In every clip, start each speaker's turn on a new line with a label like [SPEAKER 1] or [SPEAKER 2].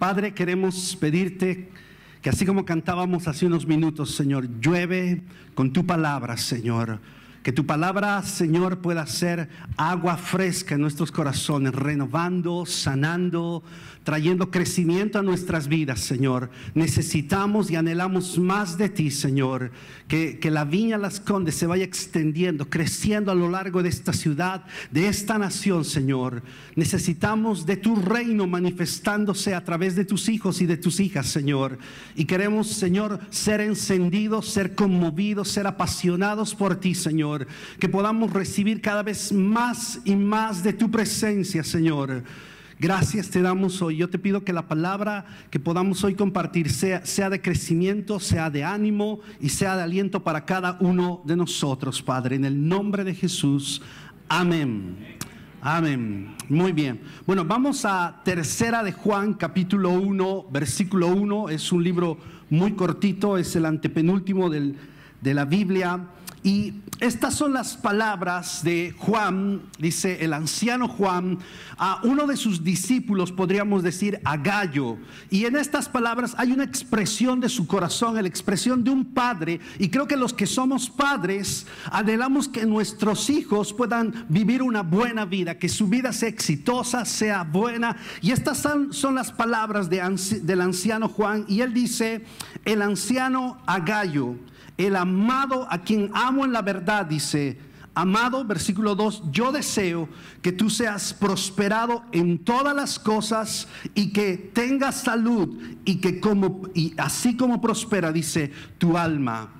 [SPEAKER 1] Padre, queremos pedirte que así como cantábamos hace unos minutos, Señor, llueve con tu palabra, Señor. Que tu palabra, Señor, pueda ser agua fresca en nuestros corazones, renovando, sanando, trayendo crecimiento a nuestras vidas, Señor. Necesitamos y anhelamos más de ti, Señor. Que, que, la viña Las Condes se vaya extendiendo, creciendo a lo largo de esta ciudad, de esta nación, Señor. Necesitamos de tu reino manifestándose a través de tus hijos y de tus hijas, Señor. Y queremos, Señor, ser encendidos, ser conmovidos, ser apasionados por ti, Señor. Que podamos recibir cada vez más y más de tu presencia, Señor. Gracias te damos hoy. Yo te pido que la palabra que podamos hoy compartir sea, sea, de crecimiento, sea de ánimo y sea de aliento para cada uno de nosotros, Padre. En el nombre de Jesús. Amén. Amén. Muy bien. Bueno, vamos a Tercera de Juan, capítulo 1, versículo 1. Es un libro muy cortito, es el antepenúltimo del, de la Biblia. Y estas son las palabras de Juan, dice el anciano Juan, a uno de sus discípulos, podríamos decir a Gallo. Y en estas palabras hay una expresión de su corazón, la expresión de un padre. Y creo que los que somos padres anhelamos que nuestros hijos puedan vivir una buena vida, que su vida sea exitosa, sea buena. Y estas son, las palabras de, del anciano Juan. Y él dice, el anciano a Gallo el amado a quien amo en la verdad, dice, amado, versículo 2, yo deseo que tú seas prosperado en todas las cosas y que tengas salud y que como, y así como prospera, dice, tu alma.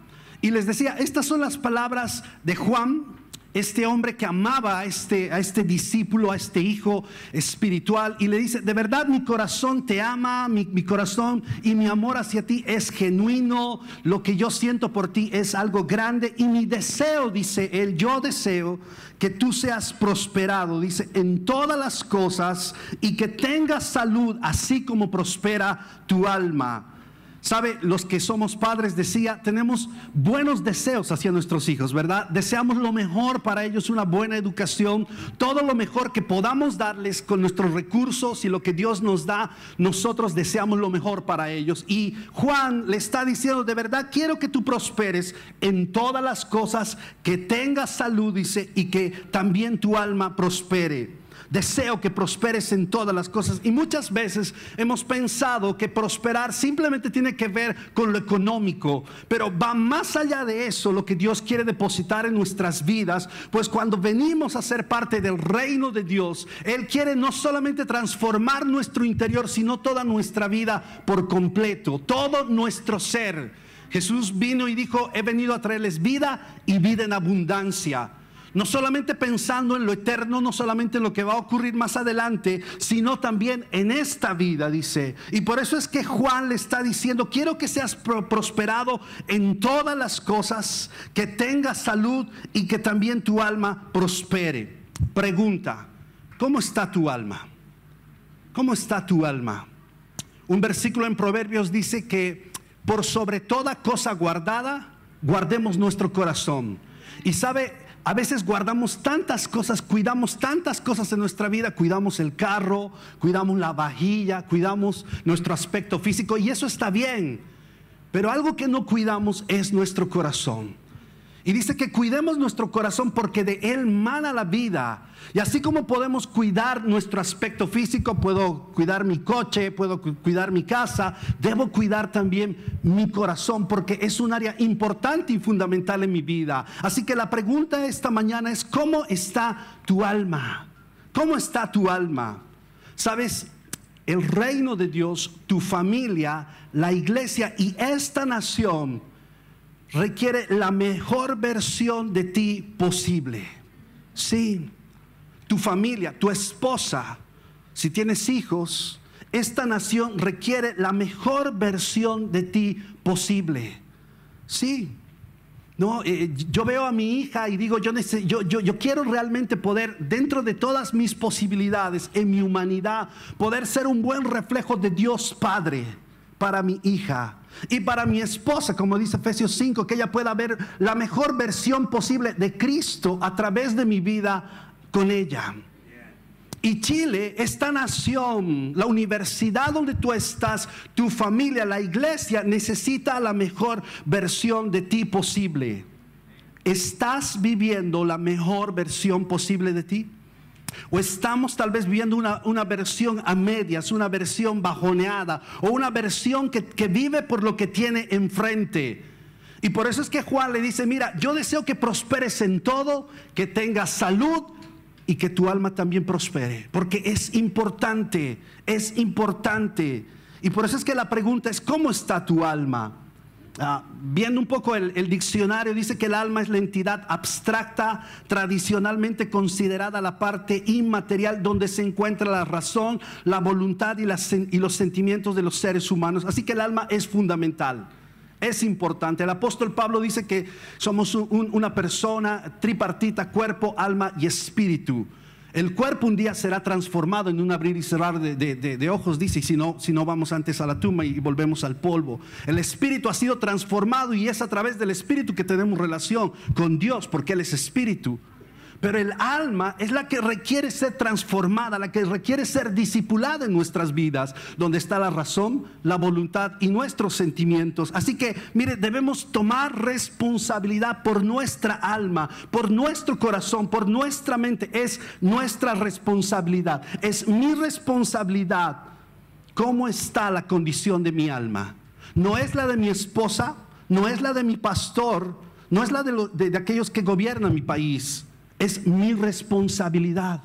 [SPEAKER 1] Y les decía, estas son las palabras de Juan, este hombre que amaba a este, a este discípulo, a este hijo espiritual, y le dice, de verdad mi corazón te ama, mi, mi, corazón y mi amor hacia ti es genuino, lo que yo siento por ti es algo grande, y mi deseo, dice él, yo deseo que tú seas prosperado, dice, en todas las cosas, y que tengas salud, así como prospera tu alma. Sabe, los que somos padres, decía, tenemos buenos deseos hacia nuestros hijos, ¿verdad? Deseamos lo mejor para ellos, una buena educación, todo lo mejor que podamos darles con nuestros recursos y lo que Dios nos da, nosotros deseamos lo mejor para ellos. Y Juan le está diciendo, de verdad quiero que tú prosperes en todas las cosas, que tengas salud, dice, y que también tu alma prospere. Deseo que prosperes en todas las cosas. Y muchas veces hemos pensado que prosperar simplemente tiene que ver con lo económico, pero va más allá de eso lo que Dios quiere depositar en nuestras vidas, pues cuando venimos a ser parte del reino de Dios, Él quiere no solamente transformar nuestro interior, sino toda nuestra vida por completo, todo nuestro ser. Jesús vino y dijo, he venido a traerles vida y vida en abundancia. No solamente pensando en lo eterno, no solamente en lo que va a ocurrir más adelante, sino también en esta vida, dice. Y por eso es que Juan le está diciendo, quiero que seas prosperado en todas las cosas, que tengas salud y que también tu alma prospere. Pregunta, ¿cómo está tu alma? ¿Cómo está tu alma? Un versículo en Proverbios dice que por sobre toda cosa guardada, guardemos nuestro corazón. Y sabe, a veces guardamos tantas cosas, cuidamos tantas cosas en nuestra vida, cuidamos el carro, cuidamos la vajilla, cuidamos nuestro aspecto físico y eso está bien. Pero algo que no cuidamos es nuestro corazón. Y dice que cuidemos nuestro corazón porque de él mana la vida. Y así como podemos cuidar nuestro aspecto físico, puedo cuidar mi coche, puedo cuidar mi casa, debo cuidar también mi corazón porque es un área importante y fundamental en mi vida. Así que la pregunta esta mañana es, ¿cómo está tu alma? ¿Cómo está tu alma? Sabes, el reino de Dios, tu familia, la iglesia y esta nación requiere la mejor versión de ti posible. Sí, tu familia, tu esposa, si tienes hijos, esta nación requiere la mejor versión de ti posible. Sí. No, eh, yo veo a mi hija y digo, yo, yo, yo, yo quiero realmente poder, dentro de todas mis posibilidades, en mi humanidad, poder ser un buen reflejo de Dios Padre para mi hija y para mi esposa, como dice Efesios 5, que ella pueda ver la mejor versión posible de Cristo a través de mi vida con ella. Y Chile, esta nación, la universidad donde tú estás, tu familia, la iglesia, necesita la mejor versión de ti posible. ¿Estás viviendo la mejor versión posible de ti? O estamos tal vez viviendo una, una, versión a medias, una versión bajoneada, o una versión que, que vive por lo que tiene enfrente. Y por eso es que Juan le dice, mira, yo deseo que prosperes en todo, que tengas salud y que tu alma también prospere. Porque es importante, es importante. Y por eso es que la pregunta es, ¿cómo está tu alma? Ah, viendo un poco el, diccionario, dice que el alma es la entidad abstracta, tradicionalmente considerada la parte inmaterial donde se encuentra la razón, la voluntad y, los sentimientos de los seres humanos. Así que el alma es fundamental. Es importante. El apóstol Pablo dice que somos un, una persona tripartita, cuerpo, alma y espíritu. El cuerpo un día será transformado en un abrir y cerrar de, ojos, dice, y si no, si no vamos antes a la tumba y volvemos al polvo. El espíritu ha sido transformado y es a través del espíritu que tenemos relación con Dios, porque Él es espíritu. Pero el alma es la que requiere ser transformada, la que requiere ser discipulada en nuestras vidas, donde está la razón, la voluntad y nuestros sentimientos. Así que, mire, debemos tomar responsabilidad por nuestra alma, por nuestro corazón, por nuestra mente. Es nuestra responsabilidad, es mi responsabilidad. ¿Cómo está la condición de mi alma? No es la de mi esposa, no es la de mi pastor, no es la de, de aquellos que gobiernan mi país es mi responsabilidad.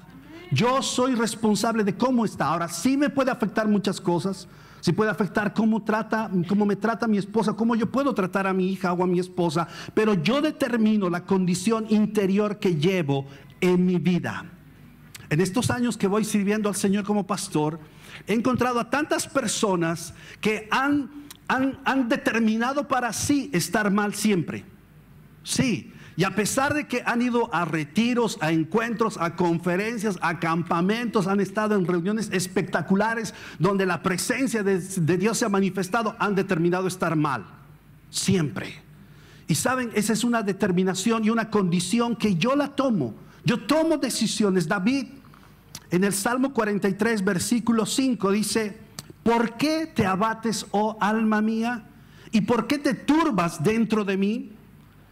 [SPEAKER 1] Yo soy responsable de cómo está. Ahora sí me puede afectar muchas cosas. Sí puede afectar cómo trata, cómo me trata mi esposa, cómo yo puedo tratar a mi hija o a mi esposa, pero yo determino la condición interior que llevo en mi vida. En estos años que voy sirviendo al Señor como pastor, he encontrado a tantas personas que han, han, han determinado para sí estar mal siempre. Sí, y a pesar de que han ido a retiros, a encuentros, a conferencias, a campamentos, han estado en reuniones espectaculares donde la presencia de, Dios se ha manifestado, han determinado estar mal. Siempre. Y saben, esa es una determinación y una condición que yo la tomo. Yo tomo decisiones. David, en el Salmo 43, versículo 5, dice, ¿por qué te abates, oh alma mía? ¿Y por qué te turbas dentro de mí?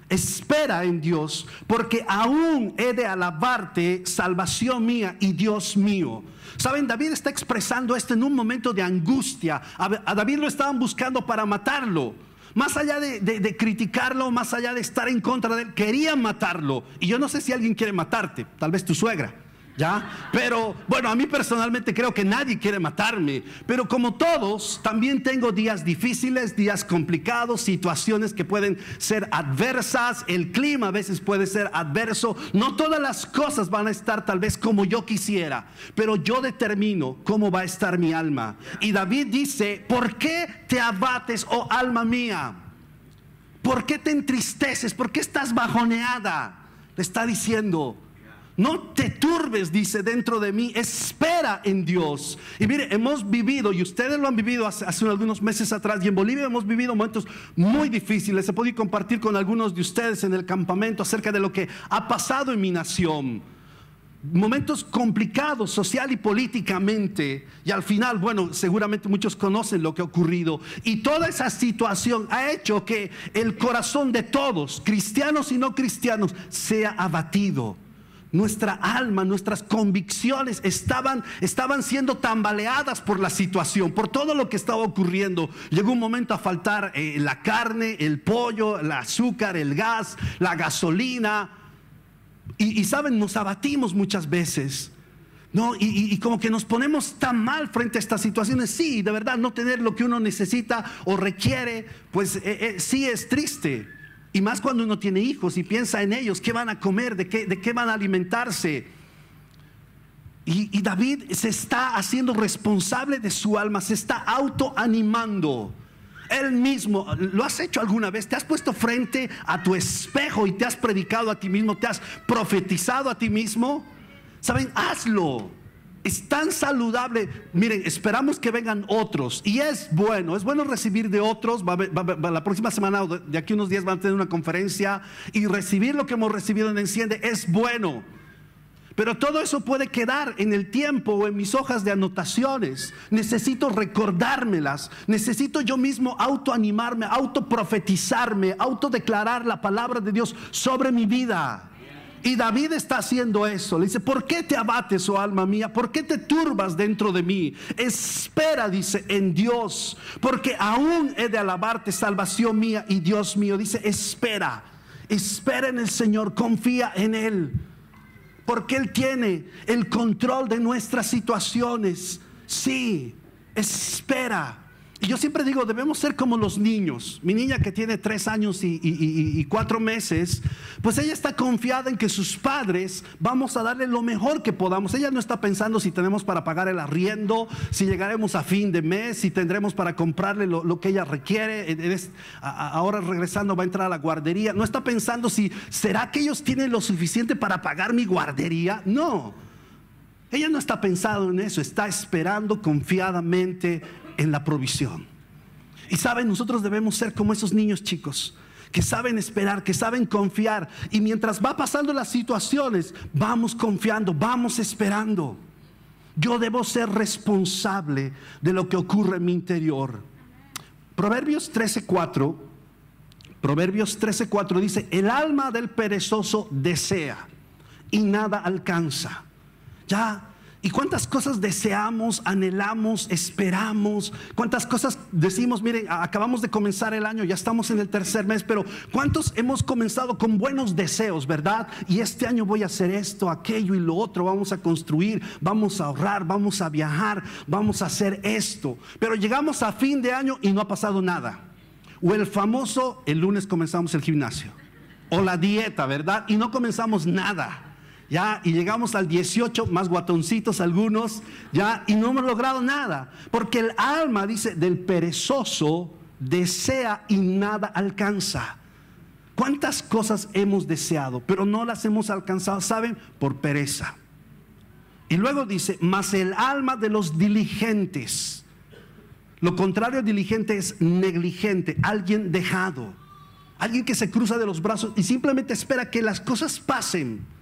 [SPEAKER 1] Espera en Dios, porque aún he de alabarte, salvación mía y Dios mío. Saben, David está expresando esto en un momento de angustia. A David lo estaban buscando para matarlo. Más allá de, de, criticarlo, más allá de estar en contra de él, querían matarlo. Y yo no sé si alguien quiere matarte, tal vez tu suegra. ¿Ya? Pero bueno, a mí personalmente creo que nadie quiere matarme, pero como todos, también tengo días difíciles, días complicados, situaciones que pueden ser adversas, el clima a veces puede ser adverso, no todas las cosas van a estar tal vez como yo quisiera, pero yo determino cómo va a estar mi alma. Y David dice, ¿por qué te abates, oh alma mía? ¿Por qué te entristeces? ¿Por qué estás bajoneada? Le está diciendo, no te turbes, dice dentro de mí, espera en Dios. Y mire, hemos vivido, y ustedes lo han vivido hace, algunos meses atrás, y en Bolivia hemos vivido momentos muy difíciles. He podido compartir con algunos de ustedes en el campamento acerca de lo que ha pasado en mi nación. Momentos complicados social y políticamente. Y al final, bueno, seguramente muchos conocen lo que ha ocurrido. Y toda esa situación ha hecho que el corazón de todos, cristianos y no cristianos, sea abatido nuestra alma, nuestras convicciones estaban, estaban siendo tambaleadas por la situación, por todo lo que estaba ocurriendo. Llegó un momento a faltar eh, la carne, el pollo, el azúcar, el gas, la gasolina. Y, saben, nos abatimos muchas veces. No, y, como que nos ponemos tan mal frente a estas situaciones. Sí, de verdad, no tener lo que uno necesita o requiere, pues eh, eh, sí es triste. Y más cuando uno tiene hijos y piensa en ellos, qué van a comer, de qué, de qué van a alimentarse. Y, y, David se está haciendo responsable de su alma, se está autoanimando. Él mismo, ¿lo has hecho alguna vez? ¿Te has puesto frente a tu espejo y te has predicado a ti mismo? ¿Te has profetizado a ti mismo? ¿Saben? Hazlo es tan saludable. Miren, esperamos que vengan otros. Y es bueno, es bueno recibir de otros. La próxima semana, de aquí unos días, van a tener una conferencia. Y recibir lo que hemos recibido en Enciende es bueno. Pero todo eso puede quedar en el tiempo o en mis hojas de anotaciones. Necesito recordármelas. Necesito yo mismo autoanimarme, autoprofetizarme, autodeclarar la palabra de Dios sobre mi vida. Y David está haciendo eso. Le dice, ¿por qué te abates, oh alma mía? ¿Por qué te turbas dentro de mí? Espera, dice, en Dios. Porque aún he de alabarte, salvación mía y Dios mío. Dice, espera. Espera en el Señor, confía en Él. Porque Él tiene el control de nuestras situaciones. Sí, espera. Y yo siempre digo, debemos ser como los niños. Mi niña que tiene tres años y, cuatro meses, pues ella está confiada en que sus padres vamos a darle lo mejor que podamos. Ella no está pensando si tenemos para pagar el arriendo, si llegaremos a fin de mes, si tendremos para comprarle lo, que ella requiere. Ahora regresando va a entrar a la guardería. No está pensando si será que ellos tienen lo suficiente para pagar mi guardería. No. Ella no está pensando en eso, está esperando confiadamente en la provisión. Y saben, nosotros debemos ser como esos niños chicos que saben esperar, que saben confiar. Y mientras va pasando las situaciones, vamos confiando, vamos esperando. Yo debo ser responsable de lo que ocurre en mi interior. Proverbios 13:4, Proverbios 13:4 dice, el alma del perezoso desea y nada alcanza. Ya ¿Y cuántas cosas deseamos, anhelamos, esperamos? ¿Cuántas cosas decimos, miren, acabamos de comenzar el año, ya estamos en el tercer mes, pero ¿cuántos hemos comenzado con buenos deseos, verdad? Y este año voy a hacer esto, aquello y lo otro, vamos a construir, vamos a ahorrar, vamos a viajar, vamos a hacer esto. Pero llegamos a fin de año y no ha pasado nada. O el famoso, el lunes comenzamos el gimnasio. O la dieta, ¿verdad? Y no comenzamos nada. Ya, y llegamos al 18, más guatoncitos algunos, ya, y no hemos logrado nada. Porque el alma, dice, del perezoso desea y nada alcanza. ¿Cuántas cosas hemos deseado, pero no las hemos alcanzado? ¿Saben? Por pereza. Y luego dice, más el alma de los diligentes. Lo contrario diligente es negligente, alguien dejado, alguien que se cruza de los brazos y simplemente espera que las cosas pasen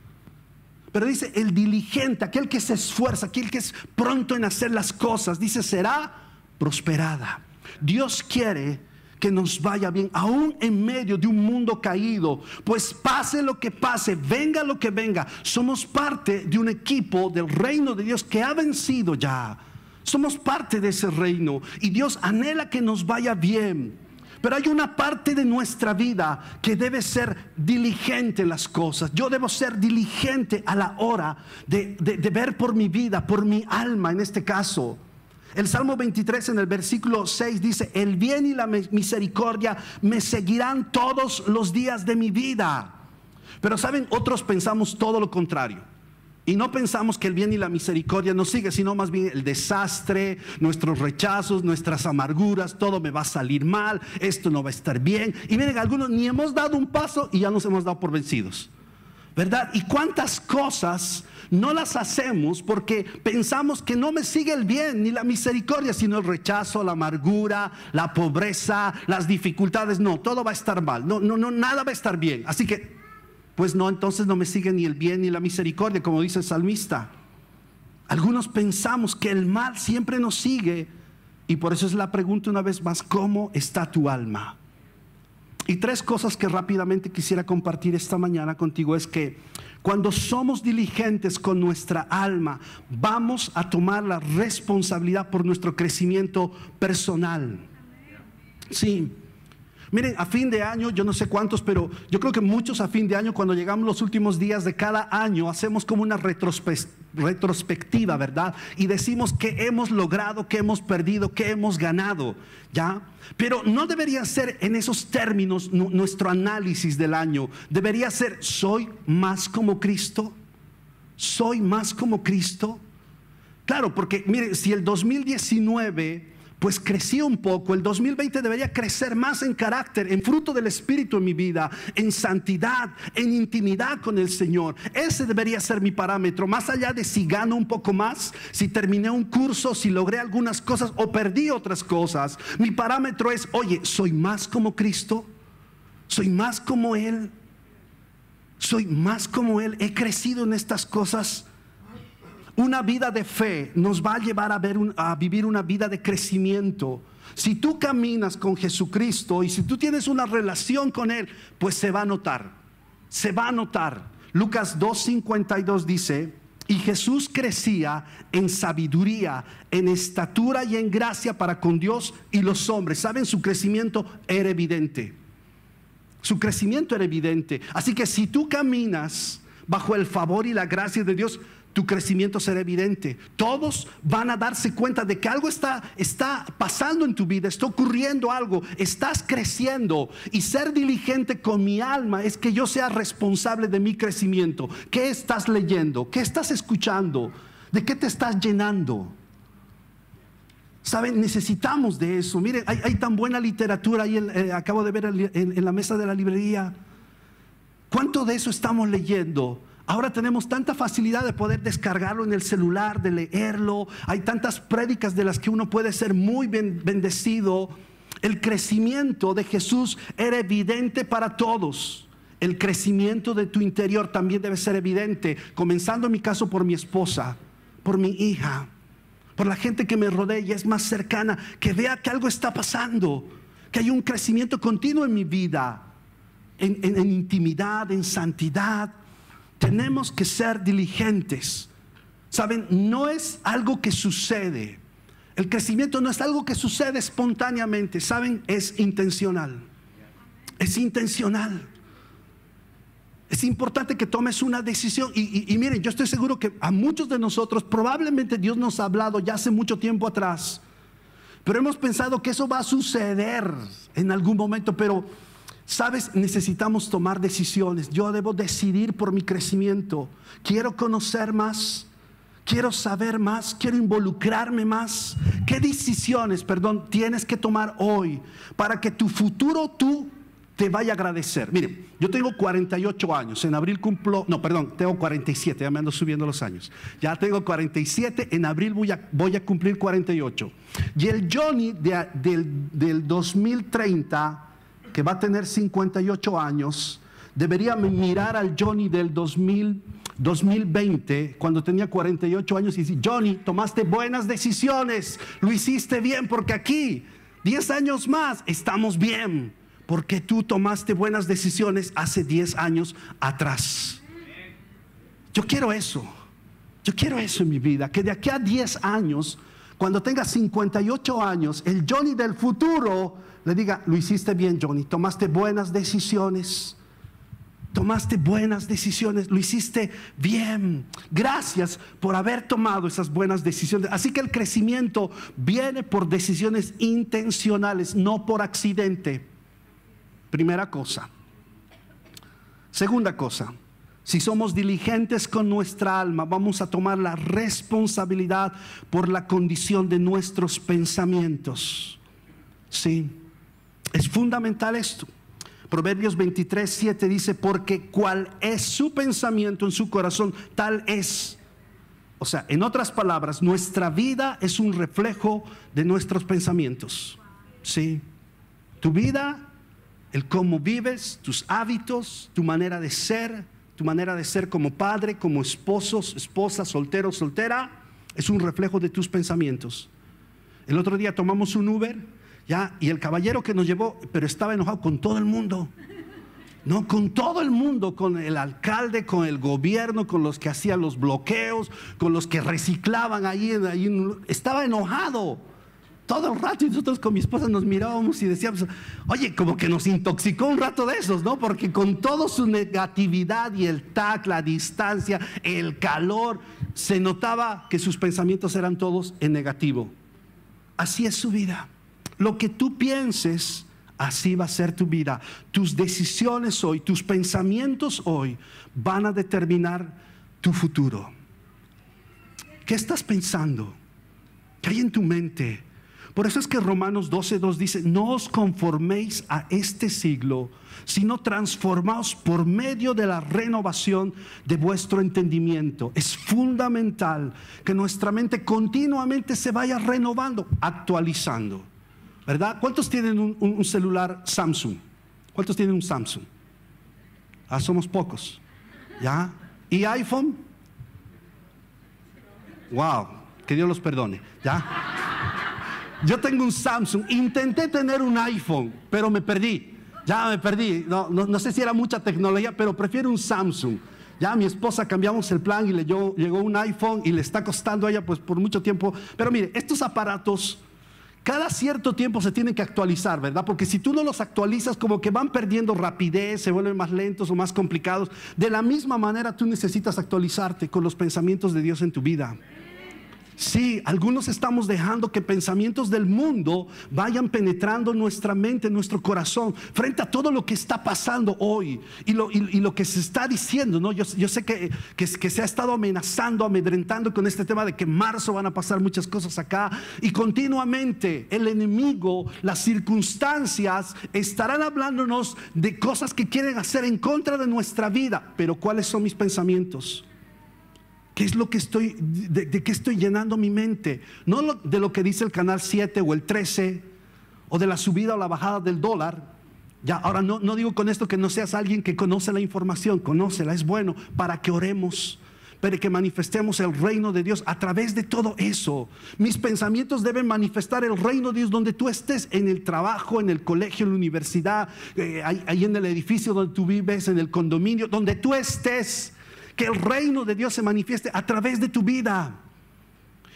[SPEAKER 1] pero dice, el diligente, aquel que se esfuerza, aquel que es pronto en hacer las cosas, dice, será prosperada. Dios quiere que nos vaya bien, aún en medio de un mundo caído, pues pase lo que pase, venga lo que venga, somos parte de un equipo del reino de Dios que ha vencido ya. Somos parte de ese reino y Dios anhela que nos vaya bien. Pero hay una parte de nuestra vida que debe ser diligente en las cosas. Yo debo ser diligente a la hora de, ver por mi vida, por mi alma en este caso. El Salmo 23 en el versículo 6 dice, el bien y la misericordia me seguirán todos los días de mi vida. Pero saben, otros pensamos todo lo contrario. Y no pensamos que el bien y la misericordia nos sigue, sino más bien el desastre, nuestros rechazos, nuestras amarguras, todo me va a salir mal, esto no va a estar bien. Y miren, algunos ni hemos dado un paso y ya nos hemos dado por vencidos. ¿Verdad? Y cuántas cosas no las hacemos porque pensamos que no me sigue el bien ni la misericordia, sino el rechazo, la amargura, la pobreza, las dificultades. No, todo va a estar mal. No, no, no, nada va a estar bien. Así que pues no, entonces no me sigue ni el bien ni la misericordia, como dice el salmista. Algunos pensamos que el mal siempre nos sigue y por eso es la pregunta una vez más, ¿cómo está tu alma? Y tres cosas que rápidamente quisiera compartir esta mañana contigo es que cuando somos diligentes con nuestra alma, vamos a tomar la responsabilidad por nuestro crecimiento personal. Sí, Miren, a fin de año, yo no sé cuántos, pero yo creo que muchos a fin de año, cuando llegamos los últimos días de cada año, hacemos como una retrospectiva, ¿verdad? Y decimos que hemos logrado, que hemos perdido, que hemos ganado, ¿ya? Pero no debería ser en esos términos nuestro análisis del año. Debería ser, ¿soy más como Cristo? ¿Soy más como Cristo? Claro, porque miren, si el 2019 pues crecí un poco. El 2020 debería crecer más en carácter, en fruto del Espíritu en mi vida, en santidad, en intimidad con el Señor. Ese debería ser mi parámetro, más allá de si gano un poco más, si terminé un curso, si logré algunas cosas o perdí otras cosas. Mi parámetro es, oye, ¿soy más como Cristo? ¿Soy más como Él? soy más como Él, he crecido en estas cosas. Una vida de fe nos va a llevar a, ver a vivir una vida de crecimiento. Si tú caminas con Jesucristo y si tú tienes una relación con Él, pues se va a notar. Se va a notar. Lucas 2.52 dice, y Jesús crecía en sabiduría, en estatura y en gracia para con Dios y los hombres. ¿Saben? Su crecimiento era evidente. Su crecimiento era evidente. Así que si tú caminas bajo el favor y la gracia de Dios, tu crecimiento será evidente. Todos van a darse cuenta de que algo está, está pasando en tu vida, está ocurriendo algo, estás creciendo. Y ser diligente con mi alma es que yo sea responsable de mi crecimiento. ¿Qué estás leyendo? ¿Qué estás escuchando? ¿De qué te estás llenando? Saben, necesitamos de eso. Miren, hay, tan buena literatura ahí, eh, acabo de ver en, la mesa de la librería. ¿Cuánto de eso estamos leyendo? Ahora tenemos tanta facilidad de poder descargarlo en el celular, de leerlo. Hay tantas prédicas de las que uno puede ser muy bendecido. El crecimiento de Jesús era evidente para todos. El crecimiento de tu interior también debe ser evidente, comenzando en mi caso por mi esposa, por mi hija por la gente que me rodea y es más cercana, que vea que algo está pasando, que hay un crecimiento continuo en mi vida, en, intimidad, en santidad. Tenemos que ser diligentes. Saben, no es algo que sucede. El crecimiento no es algo que sucede espontáneamente, ¿saben? Es intencional. Es intencional. Es importante que tomes una decisión. Y, miren, yo estoy seguro que a muchos de nosotros probablemente Dios nos ha hablado ya hace mucho tiempo atrás. Pero hemos pensado que eso va a suceder en algún momento. Pero, sabes, necesitamos tomar decisiones. Yo debo decidir por mi crecimiento. Quiero conocer más. Quiero saber más, quiero involucrarme más. ¿Qué decisiones, perdón, tienes que tomar hoy para que tu futuro tú te vaya a agradecer. Mire, yo tengo 48 años, en abril cumplo, no, perdón, tengo 47, ya me ando subiendo los años. Ya tengo 47, en abril voy a, cumplir 48. Y el Johnny del, del 2030, que va a tener 58 años, debería mirar al Johnny del 2000, 2020, cuando tenía 48 años, y decir, Johnny, tomaste buenas decisiones, lo hiciste bien, porque aquí, 10 años más, estamos bien porque tú tomaste buenas decisiones hace 10 años atrás. Yo quiero eso. Yo quiero eso en mi vida. Que de aquí a 10 años, cuando tenga 58 años, el Johnny del futuro le diga, lo hiciste bien Johnny, tomaste buenas decisiones. Tomaste buenas decisiones, lo hiciste bien. Gracias por haber tomado esas buenas decisiones. Así que el crecimiento viene por decisiones intencionales, no por accidente. Primera cosa. Segunda cosa, si somos diligentes con nuestra alma, vamos a tomar la responsabilidad por la condición de nuestros pensamientos. Sí, es fundamental esto. Proverbios 23, 7 dice, porque cual es su pensamiento en su corazón, tal es. O sea, en otras palabras, nuestra vida es un reflejo de nuestros pensamientos. Sí, tu vida el cómo vives, tus hábitos, tu manera de ser, tu manera de ser como padre, como esposo, esposa, soltero, soltera, es un reflejo de tus pensamientos. El otro día tomamos un Uber, y el caballero que nos llevó, pero estaba enojado con todo el mundo. No, con todo el mundo, con el alcalde, con el gobierno, con los que hacían los bloqueos, con los que reciclaban ahí, ahí estaba enojado todo el rato y nosotros con mi esposa nos mirábamos y decíamos, oye, como que nos intoxicó un rato de esos, ¿no? Porque con toda su negatividad y el tac, la distancia, el calor, se notaba que sus pensamientos eran todos en negativo. Así es su vida. Lo que tú pienses, así va a ser tu vida. Tus decisiones hoy, tus pensamientos hoy van a determinar tu futuro. ¿Qué estás pensando? ¿Qué hay en tu mente? Por eso es que Romanos 12.2 dice, no os conforméis a este siglo, sino transformaos por medio de la renovación de vuestro entendimiento. Es fundamental que nuestra mente continuamente se vaya renovando, actualizando. ¿Verdad? ¿Cuántos tienen un, celular Samsung? ¿Cuántos tienen un Samsung? Ah, somos pocos. ¿Ya? ¿Y iPhone? Wow, que Dios los perdone. ¿Ya? Yo tengo un Samsung, intenté tener un iPhone, pero me perdí. Ya me perdí. No, no, sé si era mucha tecnología, pero prefiero un Samsung. Ya mi esposa cambiamos el plan y le llegó, llegó un iPhone y le está costando a ella pues por mucho tiempo. Pero mire, estos aparatos cada cierto tiempo se tienen que actualizar, ¿verdad? Porque si tú no los actualizas, como que van perdiendo rapidez, se vuelven más lentos o más complicados. De la misma manera, tú necesitas actualizarte con los pensamientos de Dios en tu vida. Sí, algunos estamos dejando que pensamientos del mundo vayan penetrando nuestra mente, nuestro corazón, frente a todo lo que está pasando hoy y lo, que se está diciendo. ¿no? Yo, sé que, que, se ha estado amenazando, amedrentando con este tema de que en marzo van a pasar muchas cosas acá y continuamente el enemigo, las circunstancias estarán hablándonos de cosas que quieren hacer en contra de nuestra vida. Pero ¿cuáles son mis pensamientos? ¿Qué es lo que estoy, de, qué estoy llenando mi mente? No de lo que dice el canal 7 o el 13 o de la subida o la bajada del dólar. Ya, ahora no, no digo con esto que no seas alguien que conoce la información, conócela, es bueno para que oremos, para que manifestemos el reino de Dios a través de todo eso. Mis pensamientos deben manifestar el reino de Dios donde tú estés, en el trabajo, en el colegio, en la universidad, eh, ahí en el edificio donde tú vives, en el condominio, donde tú estés que el reino de Dios se manifieste a través de tu vida.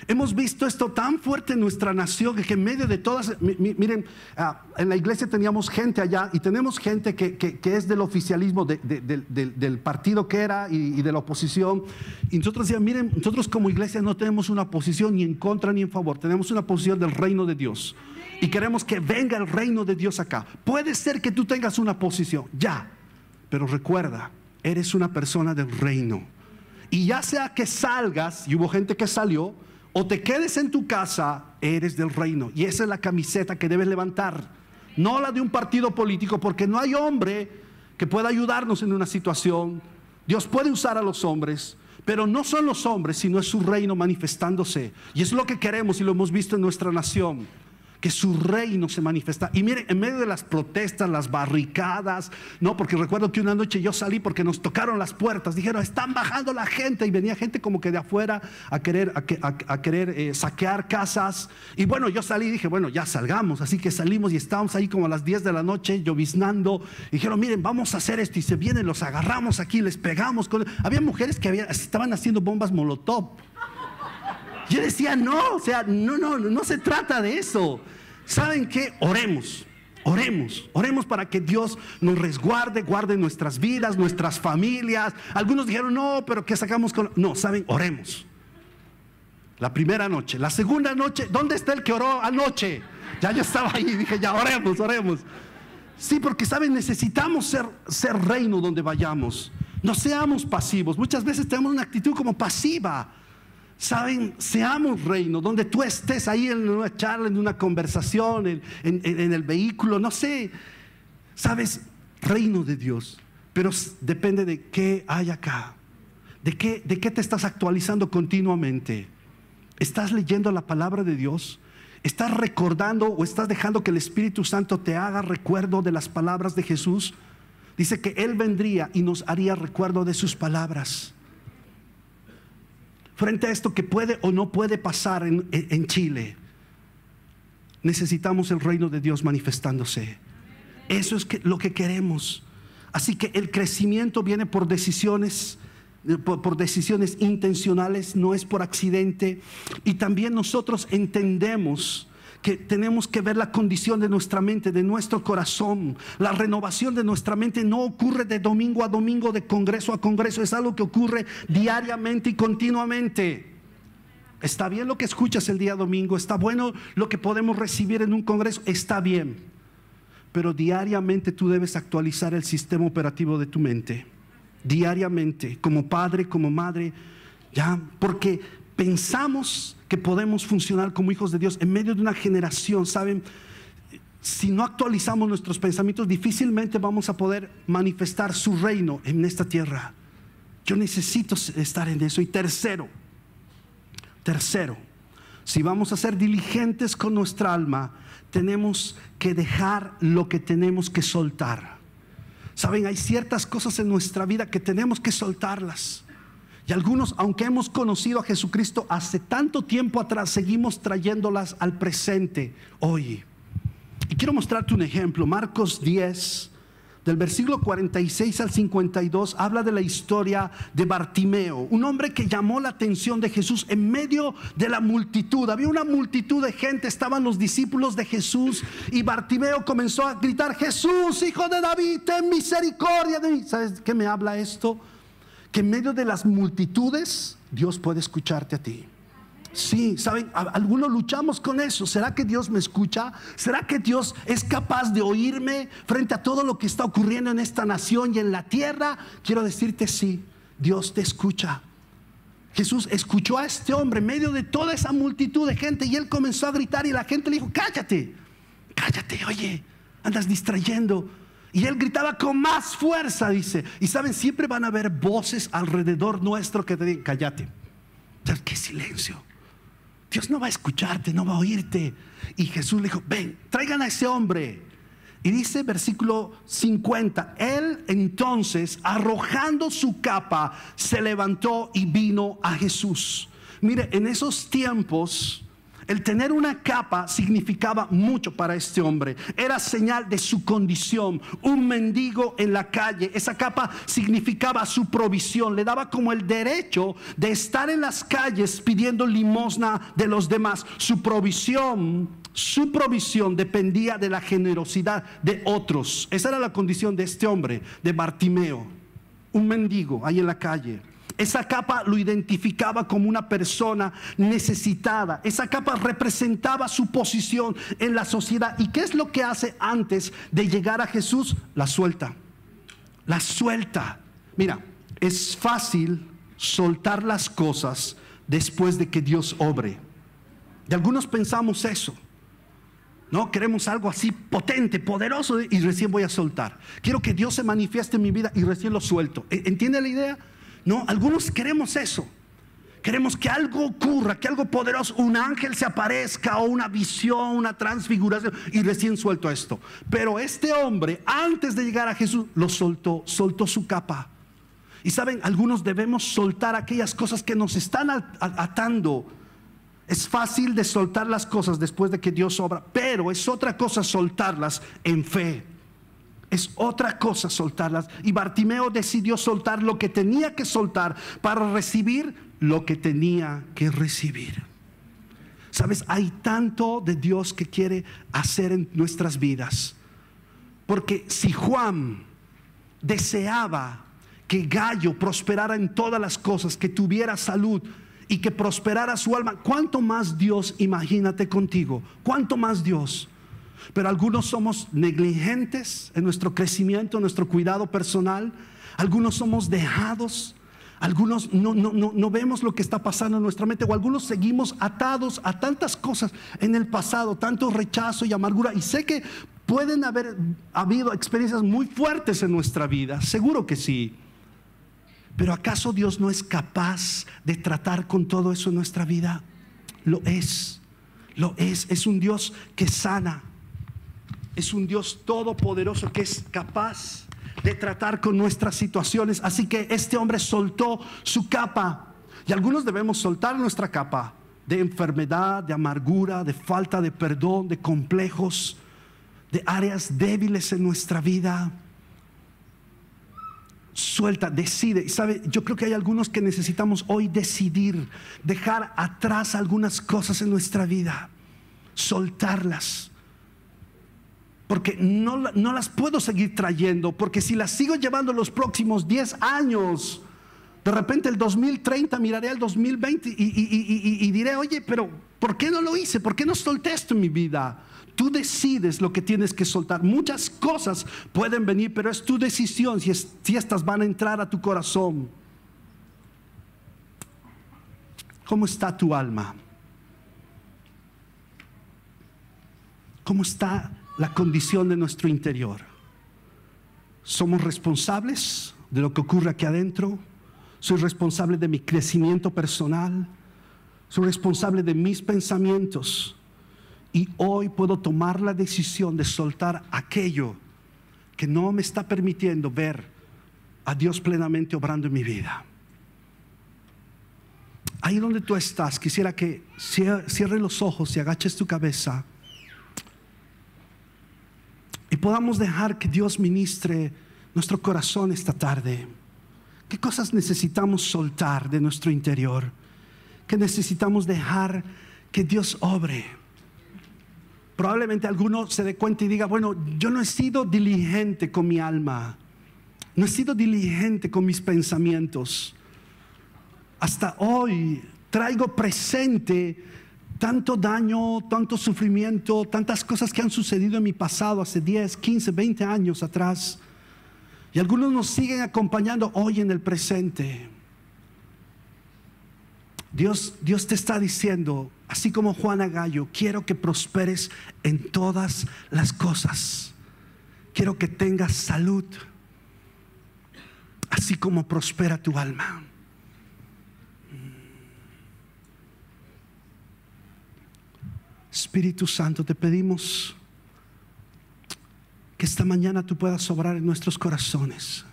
[SPEAKER 1] Hemos visto esto tan fuerte en nuestra nación que en medio de todas, miren, ah, en la iglesia teníamos gente allá y tenemos gente que, es del oficialismo, del partido que era y, de la oposición. Y nosotros decíamos, miren, nosotros como iglesia no tenemos una posición ni en contra ni en favor, tenemos una posición del reino de Dios. Y queremos que venga el reino de Dios acá. Puede ser que tú tengas una posición, ya, pero recuerda, eres una persona del reino. Y ya sea que salgas, y hubo gente que salió, o te quedes en tu casa, eres del reino. Y esa es la camiseta que debes levantar. No la de un partido político, porque no hay hombre que pueda ayudarnos en una situación. Dios puede usar a los hombres, pero no son los hombres, sino es su reino manifestándose. Y es lo que queremos y lo hemos visto en nuestra nación que su reino se manifiesta. Y miren, en medio de las protestas, las barricadas, no, porque recuerdo que una noche yo salí porque nos tocaron las puertas, dijeron, están bajando la gente y venía gente como que de afuera a querer, a, querer eh, saquear casas. Y bueno, yo salí y dije, bueno, ya salgamos. Así que salimos y estábamos ahí como a las 10 de la noche lloviznando. Dijeron, miren, vamos a hacer esto. Y se vienen, los agarramos aquí, les pegamos. Con... Había mujeres que estaban haciendo bombas molotov. Yo decía, no, o sea, no, no, no se trata de eso. ¿Saben qué? Oremos. Oremos, oremos para que Dios nos resguarde, guarde nuestras vidas, nuestras familias. Algunos dijeron, no, pero ¿qué sacamos con.? No, ¿saben? Oremos. La primera noche. La segunda noche, ¿dónde está el que oró anoche? Ya yo estaba ahí dije, ya oremos, oremos. Sí, porque saben, necesitamos ser, ser reino donde vayamos. No seamos pasivos. Muchas veces tenemos una actitud como pasiva. Saben, seamos reino, donde tú estés ahí en una charla, en una conversación, en, el vehículo, no sé. Sabes, reino de Dios, pero depende de qué hay acá. ¿De qué, ¿De qué te estás actualizando continuamente? ¿Estás leyendo la palabra de Dios? ¿Estás recordando o estás dejando que el Espíritu Santo te haga recuerdo de las palabras de Jesús? Dice que Él vendría y nos haría recuerdo de sus palabras frente a esto que puede o no puede pasar en, Chile, necesitamos el reino de Dios manifestándose. Eso es lo que queremos. Así que el crecimiento viene por decisiones, por, decisiones intencionales, no es por accidente. Y también nosotros entendemos que tenemos que ver la condición de nuestra mente, de nuestro corazón. La renovación de nuestra mente no ocurre de domingo a domingo, de congreso a congreso, es algo que ocurre diariamente y continuamente. Está bien lo que escuchas el día domingo, está bueno lo que podemos recibir en un congreso, está bien. Pero diariamente tú debes actualizar el sistema operativo de tu mente. Diariamente, como padre, como madre, ya, porque pensamos que podemos funcionar como hijos de Dios en medio de una generación, ¿saben? Si no actualizamos nuestros pensamientos, difícilmente vamos a poder manifestar su reino en esta tierra. Yo necesito estar en eso. Y tercero, tercero, si vamos a ser diligentes con nuestra alma, tenemos que dejar lo que tenemos que soltar. Saben, hay ciertas cosas en nuestra vida que tenemos que soltarlas. Y algunos, aunque hemos conocido a Jesucristo hace tanto tiempo atrás, seguimos trayéndolas al presente hoy. Y quiero mostrarte un ejemplo. Marcos 10, del versículo 46 al 52 habla de la historia de Bartimeo, un hombre que llamó la atención de Jesús en medio de la multitud. Había una multitud de gente, estaban los discípulos de Jesús y Bartimeo comenzó a gritar, Jesús, hijo de David, ten misericordia de mí. ¿Sabes qué me habla esto? Que en medio de las multitudes Dios puede escucharte a ti. Sí, saben, algunos luchamos con eso. ¿Será que Dios me escucha? ¿Será que Dios es capaz de oírme frente a todo lo que está ocurriendo en esta nación y en la tierra? Quiero decirte sí, Dios te escucha. Jesús escuchó a este hombre en medio de toda esa multitud de gente y él comenzó a gritar y la gente le dijo, cállate, cállate, oye, andas distrayendo. Y él gritaba con más fuerza, dice. Y saben, siempre van a haber voces alrededor nuestro que te digan, cállate. ¿Qué silencio? Dios no va a escucharte, no va a oírte. Y Jesús le dijo, ven, traigan a ese hombre. Y dice versículo 50, él entonces, arrojando su capa, se levantó y vino a Jesús. Mire, en esos tiempos el tener una capa significaba mucho para este hombre. Era señal de su condición. Un mendigo en la calle. Esa capa significaba su provisión. Le daba como el derecho de estar en las calles pidiendo limosna de los demás. Su provisión, su provisión dependía de la generosidad de otros. Esa era la condición de este hombre, de Bartimeo. Un mendigo ahí en la calle. Esa capa lo identificaba como una persona necesitada. Esa capa representaba su posición en la sociedad. ¿Y qué es lo que hace antes de llegar a Jesús? La suelta. La suelta. Mira, es fácil soltar las cosas después de que Dios obre. Y algunos pensamos eso. No, queremos algo así potente, poderoso y recién voy a soltar. Quiero que Dios se manifieste en mi vida y recién lo suelto. ¿E-, ¿Entiende la idea? No, algunos queremos eso. Queremos que algo ocurra, que algo poderoso, un ángel se aparezca o una visión, una transfiguración y recién suelto esto. Pero este hombre, antes de llegar a Jesús, lo soltó, soltó su capa. Y saben, algunos debemos soltar aquellas cosas que nos están atando. Es fácil de soltar las cosas después de que Dios obra, pero es otra cosa soltarlas en fe. Es otra cosa soltarlas. Y Bartimeo decidió soltar lo que tenía que soltar para recibir lo que tenía que recibir. Sabes, hay tanto de Dios que quiere hacer en nuestras vidas. Porque si Juan deseaba que Gallo prosperara en todas las cosas, que tuviera salud y que prosperara su alma, ¿cuánto más Dios, imagínate contigo? ¿Cuánto más Dios? Pero algunos somos negligentes en nuestro crecimiento, en nuestro cuidado personal. Algunos somos dejados. Algunos no, no, vemos lo que está pasando en nuestra mente. O algunos seguimos atados a tantas cosas en el pasado, tanto rechazo y amargura. Y sé que pueden haber habido experiencias muy fuertes en nuestra vida. Seguro que sí. Pero ¿acaso Dios no es capaz de tratar con todo eso en nuestra vida? Lo es. Lo es. Es un Dios que sana es un Dios todopoderoso que es capaz de tratar con nuestras situaciones. Así que este hombre soltó su capa. Y algunos debemos soltar nuestra capa de enfermedad, de amargura, de falta de perdón, de complejos, de áreas débiles en nuestra vida. Suelta, decide. Y sabe, yo creo que hay algunos que necesitamos hoy decidir, dejar atrás algunas cosas en nuestra vida, soltarlas porque no, las puedo seguir trayendo, porque si las sigo llevando los próximos 10 años, de repente el 2030 miraré al 2020 y, y, diré, oye, pero ¿por qué no lo hice? ¿Por qué no solté esto en mi vida? Tú decides lo que tienes que soltar. Muchas cosas pueden venir, pero es tu decisión si, si estas van a entrar a tu corazón. ¿Cómo está tu alma? ¿Cómo está la condición de nuestro interior. Somos responsables de lo que ocurre aquí adentro. Soy responsable de mi crecimiento personal. Soy responsable de mis pensamientos. Y hoy puedo tomar la decisión de soltar aquello que no me está permitiendo ver a Dios plenamente obrando en mi vida. Ahí donde tú estás, quisiera que cierres los ojos y agaches tu cabeza y podamos dejar que Dios ministre nuestro corazón esta tarde. ¿Qué cosas necesitamos soltar de nuestro interior? ¿Qué necesitamos dejar que Dios obre? Probablemente alguno se dé cuenta y diga, bueno, yo no he sido diligente con mi alma, no he sido diligente con mis pensamientos. Hasta hoy traigo presente tanto daño, tanto sufrimiento, tantas cosas que han sucedido en mi pasado hace 10, 15, 20 años atrás. Y algunos nos siguen acompañando hoy en el presente. Dios, Dios te está diciendo, así como Juana Gallo, quiero que prosperes en todas las cosas. Quiero que tengas salud, así como prospera tu alma. Espíritu Santo, te pedimos que esta mañana tú puedas sobrar en nuestros corazones.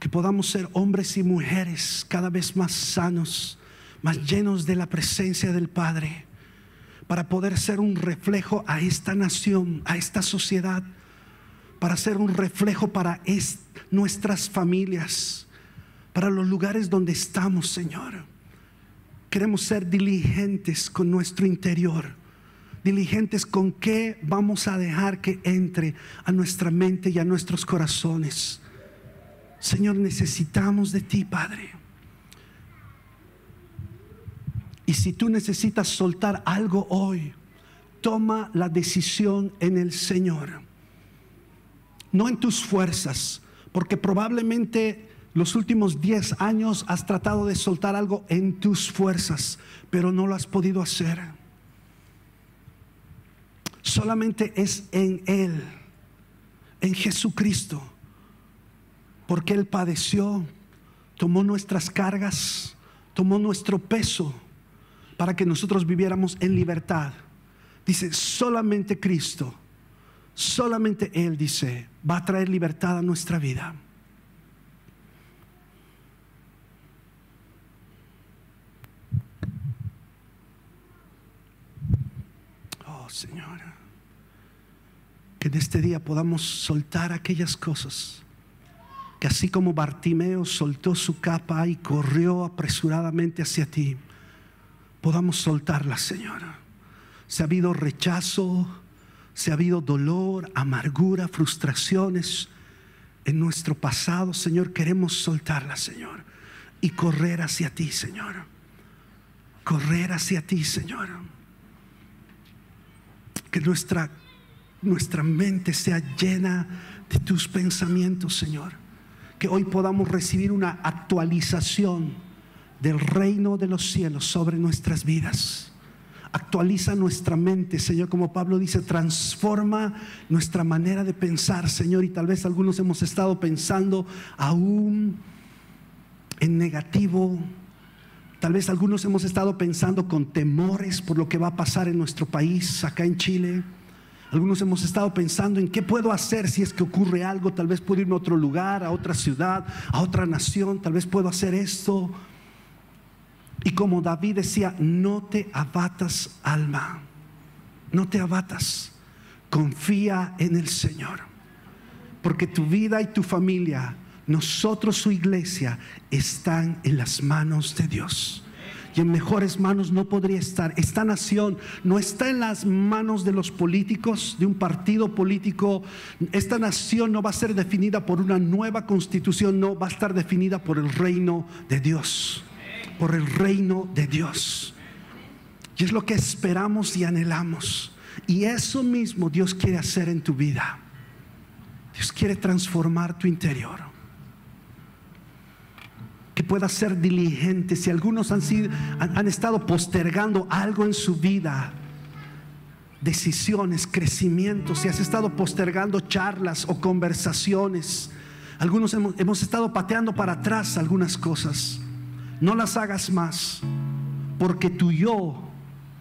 [SPEAKER 1] Que podamos ser hombres y mujeres cada vez más sanos, más llenos de la presencia del Padre, para poder ser un reflejo a esta nación, a esta sociedad, para ser un reflejo para nuestras familias, para los lugares donde estamos, Señor. Queremos ser diligentes con nuestro interior. Diligentes con qué vamos a dejar que entre a nuestra mente y a nuestros corazones. Señor, necesitamos de ti, Padre. Y si tú necesitas soltar algo hoy, toma la decisión en el Señor. No en tus fuerzas, porque probablemente los últimos 10 años has tratado de soltar algo en tus fuerzas, pero no lo has podido hacer. Solamente es en Él, en Jesucristo, porque Él padeció, tomó nuestras cargas, tomó nuestro peso para que nosotros viviéramos en libertad. Dice, solamente Cristo, solamente Él dice, va a traer libertad a nuestra vida. Señor. Que en este día podamos soltar aquellas cosas que así como Bartimeo soltó su capa y corrió apresuradamente hacia ti, podamos soltarla, Señor. Si ha habido rechazo, si ha habido dolor, amargura, frustraciones en nuestro pasado, Señor, queremos soltarla, Señor, y correr hacia ti, Señor. Correr hacia ti, Señor que nuestra, nuestra mente sea llena de tus pensamientos, Señor. Que hoy podamos recibir una actualización del reino de los cielos sobre nuestras vidas. Actualiza nuestra mente, Señor, como Pablo dice, transforma nuestra manera de pensar, Señor. Y tal vez algunos hemos estado pensando aún en negativo, Tal vez algunos hemos estado pensando con temores por lo que va a pasar en nuestro país, acá en Chile. Algunos hemos estado pensando en qué puedo hacer si es que ocurre algo. Tal vez puedo irme a otro lugar, a otra ciudad, a otra nación. Tal vez puedo hacer esto. Y como David decía, no te abatas alma. No te abatas. Confía en el Señor. Porque tu vida y tu familia nosotros, su iglesia, están en las manos de Dios. Y en mejores manos no podría estar. Esta nación no está en las manos de los políticos, de un partido político. Esta nación no va a ser definida por una nueva constitución, no, va a estar definida por el reino de Dios. Por el reino de Dios. Y es lo que esperamos y anhelamos. Y eso mismo Dios quiere hacer en tu vida. Dios quiere transformar tu interior pueda ser diligente. Si algunos han, sido, han, estado postergando algo en su vida, decisiones, crecimiento, si has estado postergando charlas o conversaciones, algunos hemos, estado pateando para atrás algunas cosas, no las hagas más, porque tu yo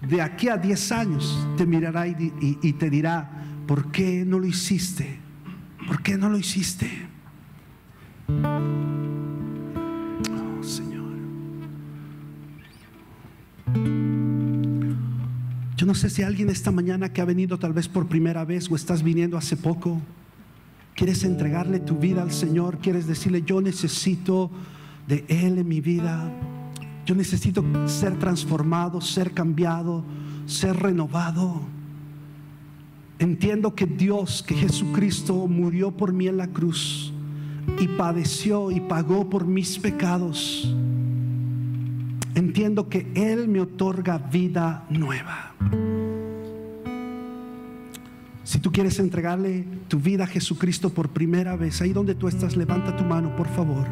[SPEAKER 1] de aquí a 10 años te mirará y, y te dirá, ¿por qué no lo hiciste? ¿Por qué no lo hiciste? Yo no sé si alguien esta mañana que ha venido tal vez por primera vez o estás viniendo hace poco, quieres entregarle tu vida al Señor, quieres decirle, yo necesito de Él en mi vida, yo necesito ser transformado, ser cambiado, ser renovado. Entiendo que Dios, que Jesucristo murió por mí en la cruz y padeció y pagó por mis pecados. Entiendo que Él me otorga vida nueva. Si tú quieres entregarle tu vida a Jesucristo por primera vez, ahí donde tú estás, levanta tu mano, por favor.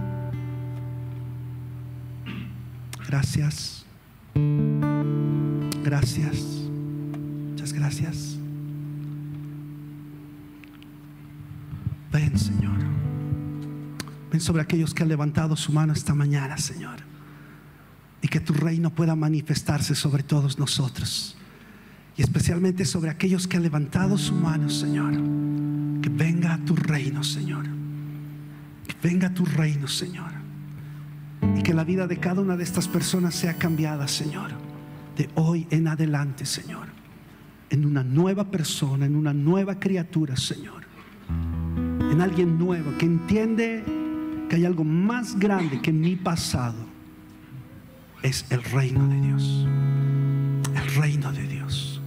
[SPEAKER 1] Gracias. Gracias. Muchas gracias. Ven, Señor. Ven sobre aquellos que han levantado su mano esta mañana, Señor. Y que tu reino pueda manifestarse sobre todos nosotros. Y especialmente sobre aquellos que han levantado su mano, Señor. Que venga tu reino, Señor. Que venga tu reino, Señor. Y que la vida de cada una de estas personas sea cambiada, Señor. De hoy en adelante, Señor. En una nueva persona, en una nueva criatura, Señor. En alguien nuevo que entiende que hay algo más grande que mi pasado. Es el reino de Dios. El reino de Dios.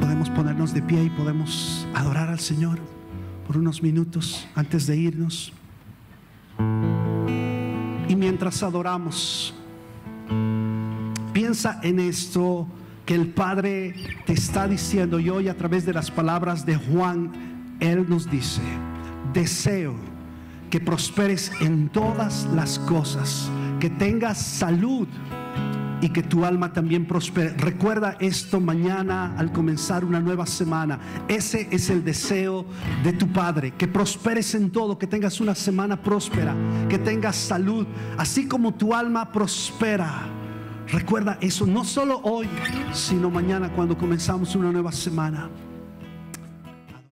[SPEAKER 1] Podemos ponernos de pie y podemos adorar al Señor por unos minutos antes de irnos. Y mientras adoramos, piensa en esto que el Padre te está diciendo y hoy a través de las palabras de Juan, Él nos dice, deseo que prosperes en todas las cosas, que tengas salud y que tu alma también prospere. Recuerda esto mañana al comenzar una nueva semana. Ese es el deseo de tu Padre, que prosperes en todo, que tengas una semana próspera, que tengas salud, así como tu alma prospera. Recuerda eso no solo hoy, sino mañana cuando comenzamos una nueva semana.